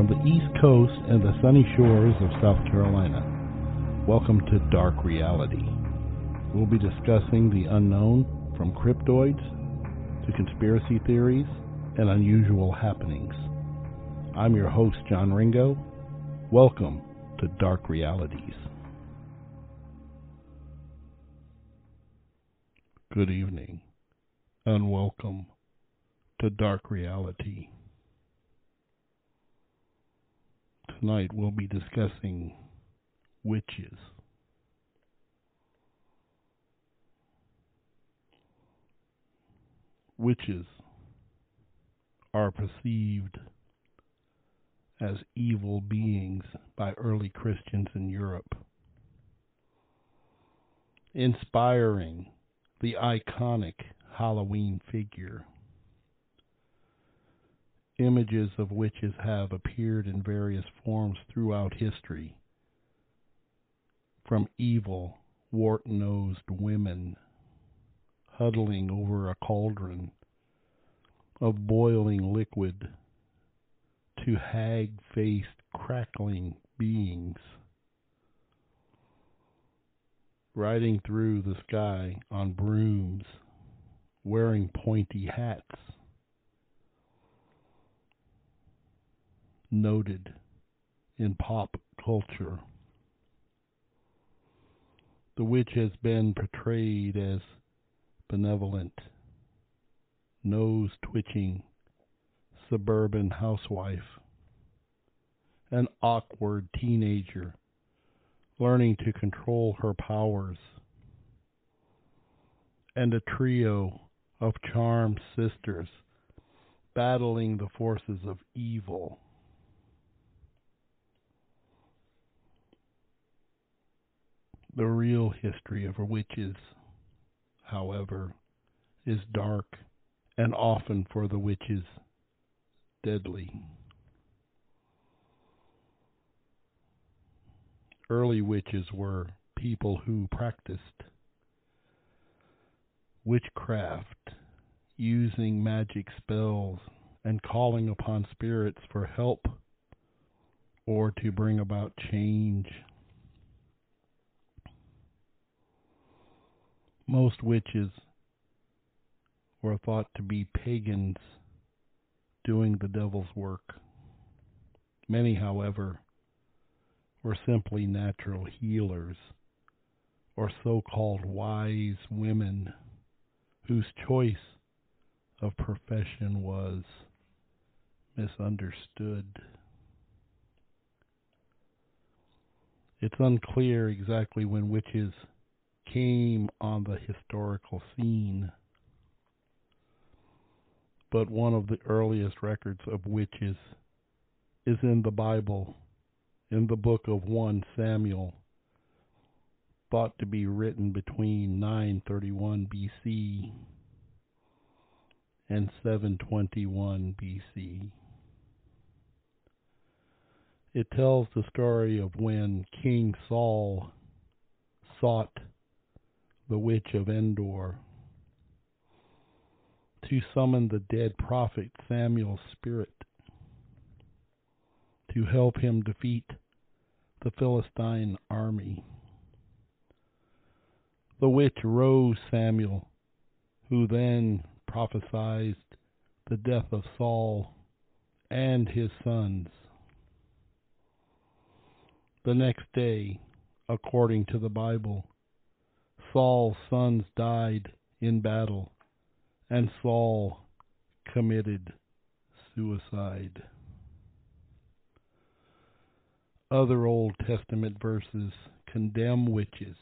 from the East Coast and the sunny shores of South Carolina. Welcome to Dark Reality. We'll be discussing the unknown from cryptids to conspiracy theories and unusual happenings. I'm your host, John Ringo. Welcome to Dark Realities. Good evening and welcome to Dark Reality. Tonight we'll be discussing witches. Witches are perceived as evil beings by early Christians in Europe, inspiring the iconic Halloween figure. Images of witches have appeared in various forms throughout history, from evil, wart nosed women huddling over a cauldron of boiling liquid to hag faced, crackling beings riding through the sky on brooms, wearing pointy hats. Noted in pop culture. The witch has been portrayed as benevolent, nose twitching suburban housewife, an awkward teenager learning to control her powers, and a trio of charmed sisters battling the forces of evil. The real history of witches, however, is dark and often for the witches deadly. Early witches were people who practiced witchcraft, using magic spells and calling upon spirits for help or to bring about change. Most witches were thought to be pagans doing the devil's work. Many, however, were simply natural healers or so called wise women whose choice of profession was misunderstood. It's unclear exactly when witches came on the historical scene but one of the earliest records of witches is in the Bible, in the book of 1 Samuel, thought to be written between 931 BC and 721 BC. It tells the story of when King Saul sought the witch of Endor to summon the dead prophet Samuel's spirit to help him defeat the Philistine army. The witch rose Samuel, who then prophesied the death of Saul and his sons. The next day, according to the Bible, Saul's sons died in battle and Saul committed suicide. Other Old Testament verses condemn witches,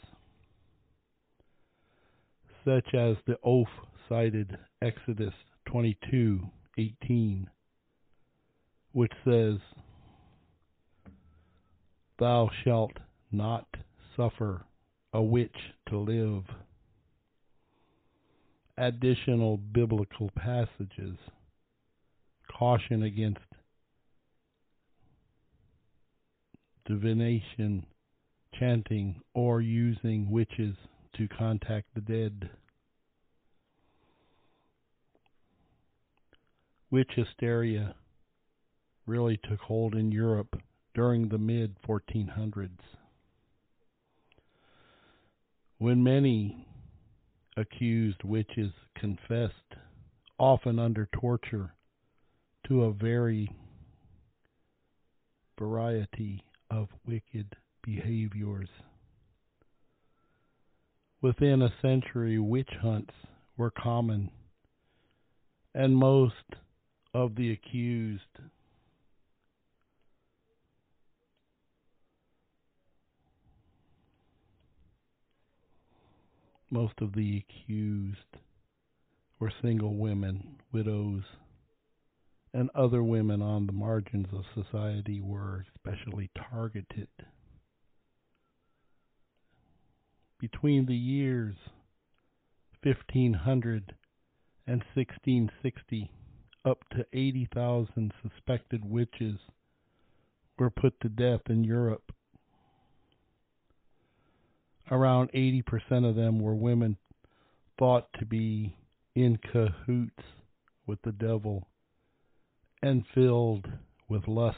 such as the oath cited Exodus 22:18, which says, "Thou shalt not suffer a witch to live." additional biblical passages caution against divination, chanting, or using witches to contact the dead. Witch hysteria really took hold in Europe during the mid 1400s. When many accused witches confessed, often under torture, to a very variety of wicked behaviors. Within a century, witch hunts were common, and most of the accused most of the accused were single women, widows, and other women on the margins of society were especially targeted. Between the years 1500 and 1660, up to 80,000 suspected witches were put to death in Europe. Around 80% of them were women thought to be in cahoots with the devil and filled with lust.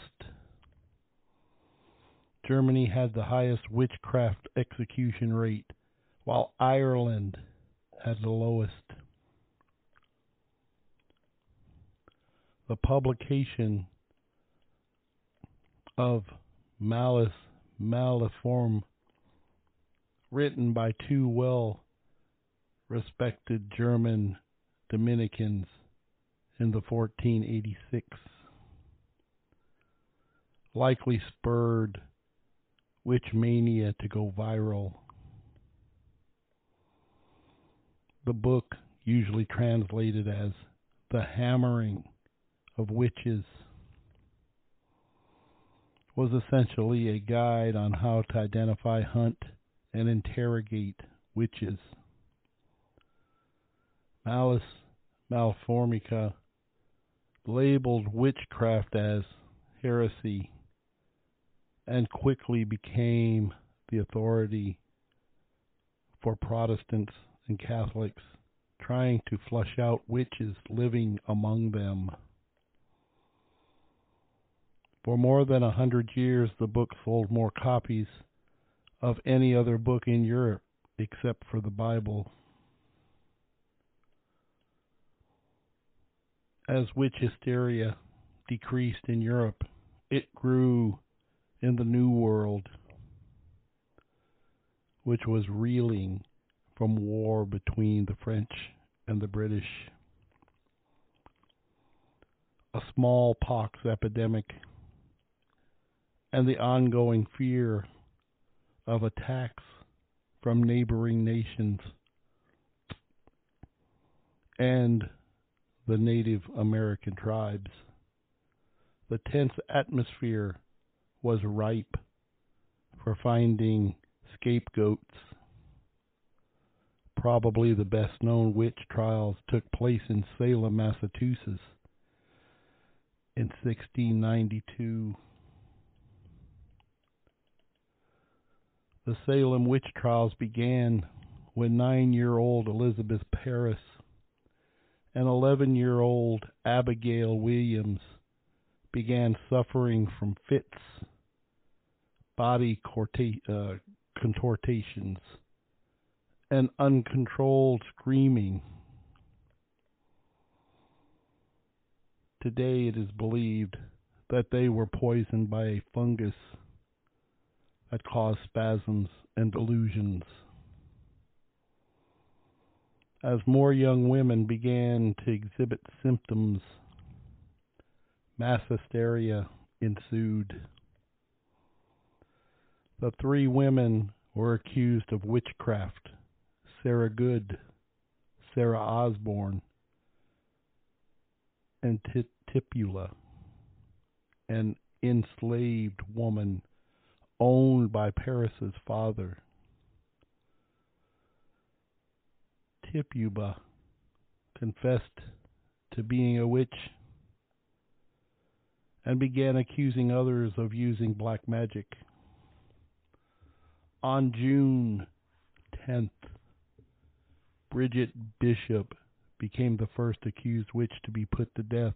Germany had the highest witchcraft execution rate, while Ireland had the lowest. The publication of Malleus Maleficarum, written by two well respected German Dominicans in the 1486 likely spurred witch mania to go viral. The book, usually translated as The Hammering of Witches, was essentially a guide on how to identify, hunt, and interrogate witches. Malleus Maleficarum labeled witchcraft as heresy and quickly became the authority for Protestants and Catholics trying to flush out witches living among them. For more than a hundred years, the book sold more copies of any other book in Europe except for the Bible. as witch hysteria decreased in Europe, it grew in the New World, which was reeling from war between the French and the British. A smallpox epidemic and the ongoing fear of attacks from neighboring nations and the Native American tribes. The tense atmosphere was ripe for finding scapegoats. Probably the best known witch trials took place in Salem, Massachusetts in 1692. The Salem witch trials began when nine year old Elizabeth Parris and 11 year old Abigail Williams began suffering from fits, body uh, contortions, and uncontrolled screaming. Today it is believed that they were poisoned by a fungus that caused spasms and delusions as more young women began to exhibit symptoms, mass hysteria ensued. The three women were accused of witchcraft Sarah Good, Sarah Osborne, and Tituba, an enslaved woman owned by Parris's father. Tituba confessed to being a witch and began accusing others of using black magic. On June 10th, Bridget Bishop became the first accused witch to be put to death.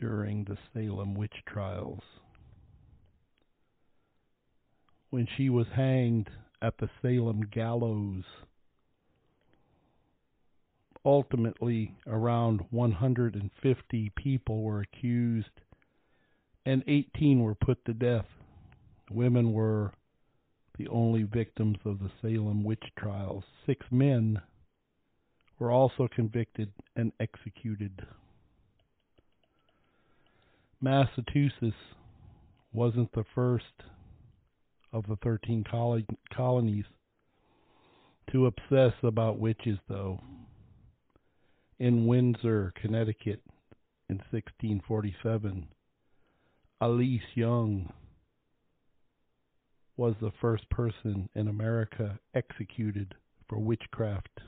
During the Salem witch trials. When she was hanged at the Salem gallows, ultimately around 150 people were accused and 18 were put to death. Women were the only victims of the Salem witch trials. Six men were also convicted and executed. Massachusetts wasn't the first of the 13 colonies to obsess about witches, though. In Windsor, Connecticut, in 1647, Alice Young was the first person in America executed for witchcraft.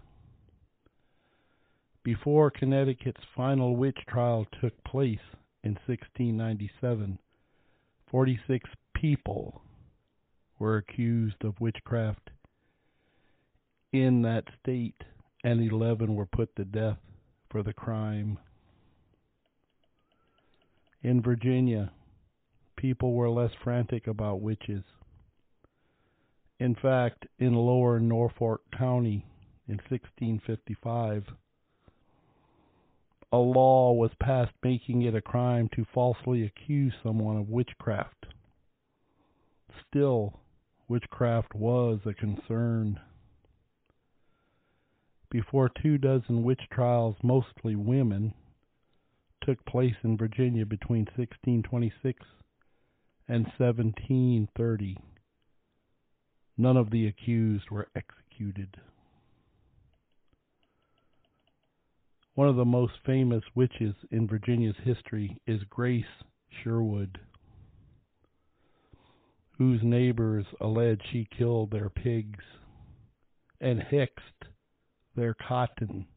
Before Connecticut's final witch trial took place in 1697, 46 people were accused of witchcraft in that state, and 11 were put to death for the crime. In Virginia, people were less frantic about witches. In fact, in lower Norfolk County in 1655, a law was passed making it a crime to falsely accuse someone of witchcraft. Still, witchcraft was a concern. Before two dozen witch trials, mostly women, took place in Virginia between 1626 and 1730. None of the accused were executed. One of the most famous witches in Virginia's history is Grace Sherwood, whose neighbors allege she killed their pigs and hexed their cotton.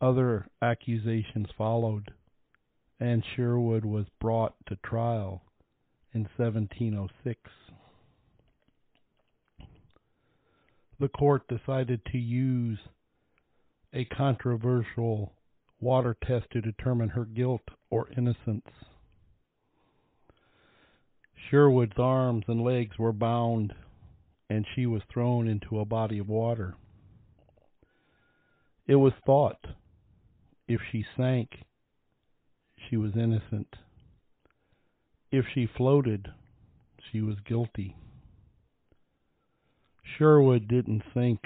Other accusations followed, and Sherwood was brought to trial in 1706. The court decided to use a controversial water test to determine her guilt or innocence. Sherwood's arms and legs were bound, and she was thrown into a body of water. It was thought if she sank, she was innocent. If she floated, she was guilty. Sherwood didn't sink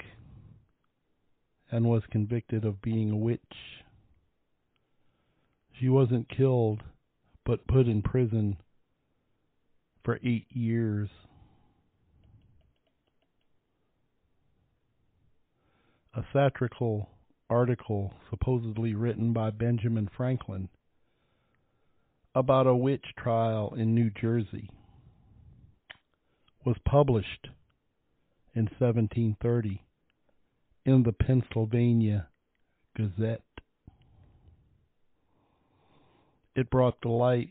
and was convicted of being a witch. She wasn't killed, but put in prison for eight years. A satirical article supposedly written by Benjamin Franklin about a witch trial in New Jersey was published in 1730 in the Pennsylvania Gazette. It brought to light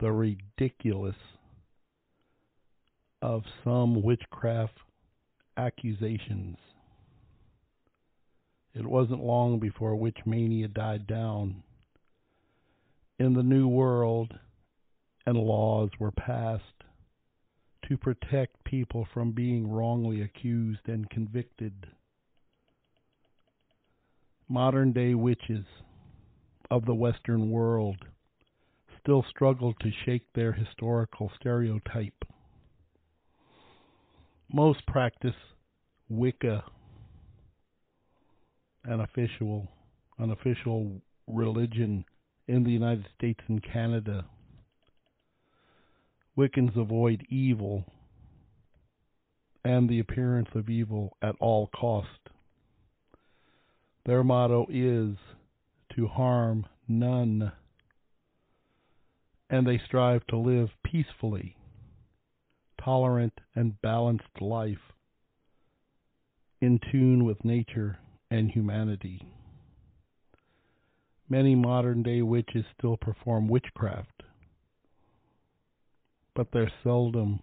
the ridiculous of some witchcraft accusations. It wasn't long before witch mania died down in the New World and laws were passed to protect people from being wrongly accused and convicted modern day witches of the Western world still struggle to shake their historical stereotype. Most practice Wicca, an official, an official religion in the United States and Canada. Wiccans avoid evil and the appearance of evil at all cost. Their motto is to harm none, and they strive to live peacefully, tolerant, and balanced life in tune with nature and humanity. Many modern day witches still perform witchcraft, but there's seldom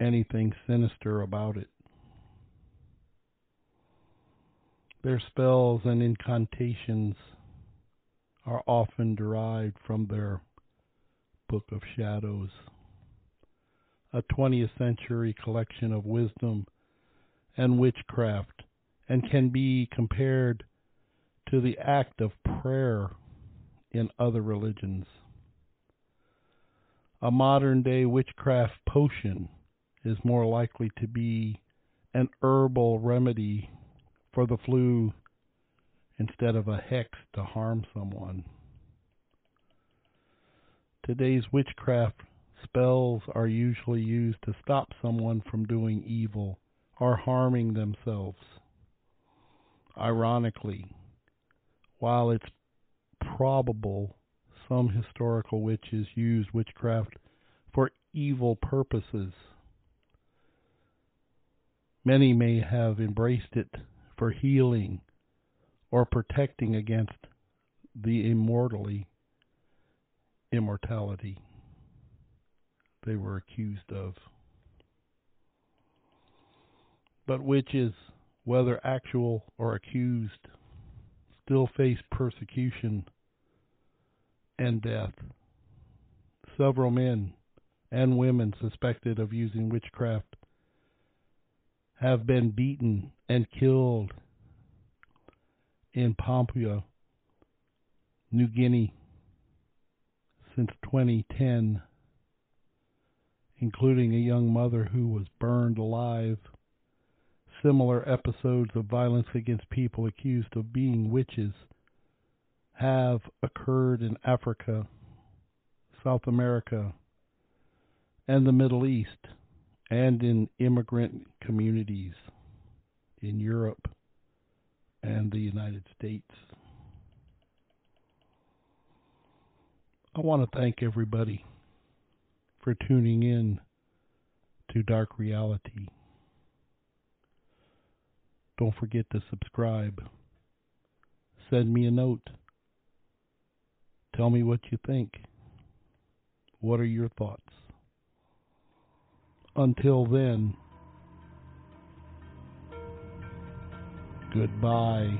anything sinister about it. Their spells and incantations are often derived from their Book of Shadows, a 20th century collection of wisdom and witchcraft, and can be compared to the act of prayer in other religions. A modern day witchcraft potion is more likely to be an herbal remedy for the flu instead of a hex to harm someone. Today's witchcraft spells are usually used to stop someone from doing evil or harming themselves. Ironically, while it's probable some historical witches used witchcraft for evil purposes, many may have embraced it for healing or protecting against the immortally immortality they were accused of. But witches, whether actual or accused, still face persecution and death. Several men and women suspected of using witchcraft have been beaten and killed in Papua, New Guinea since 2010, including a young mother who was burned alive. Similar episodes of violence against people accused of being witches have occurred in Africa, South America, and the Middle East, and in immigrant communities in Europe and the United States. I want to thank everybody for tuning in to Dark Reality. Don't forget to subscribe. Send me a note. Tell me what you think. What are your thoughts? Until then, goodbye.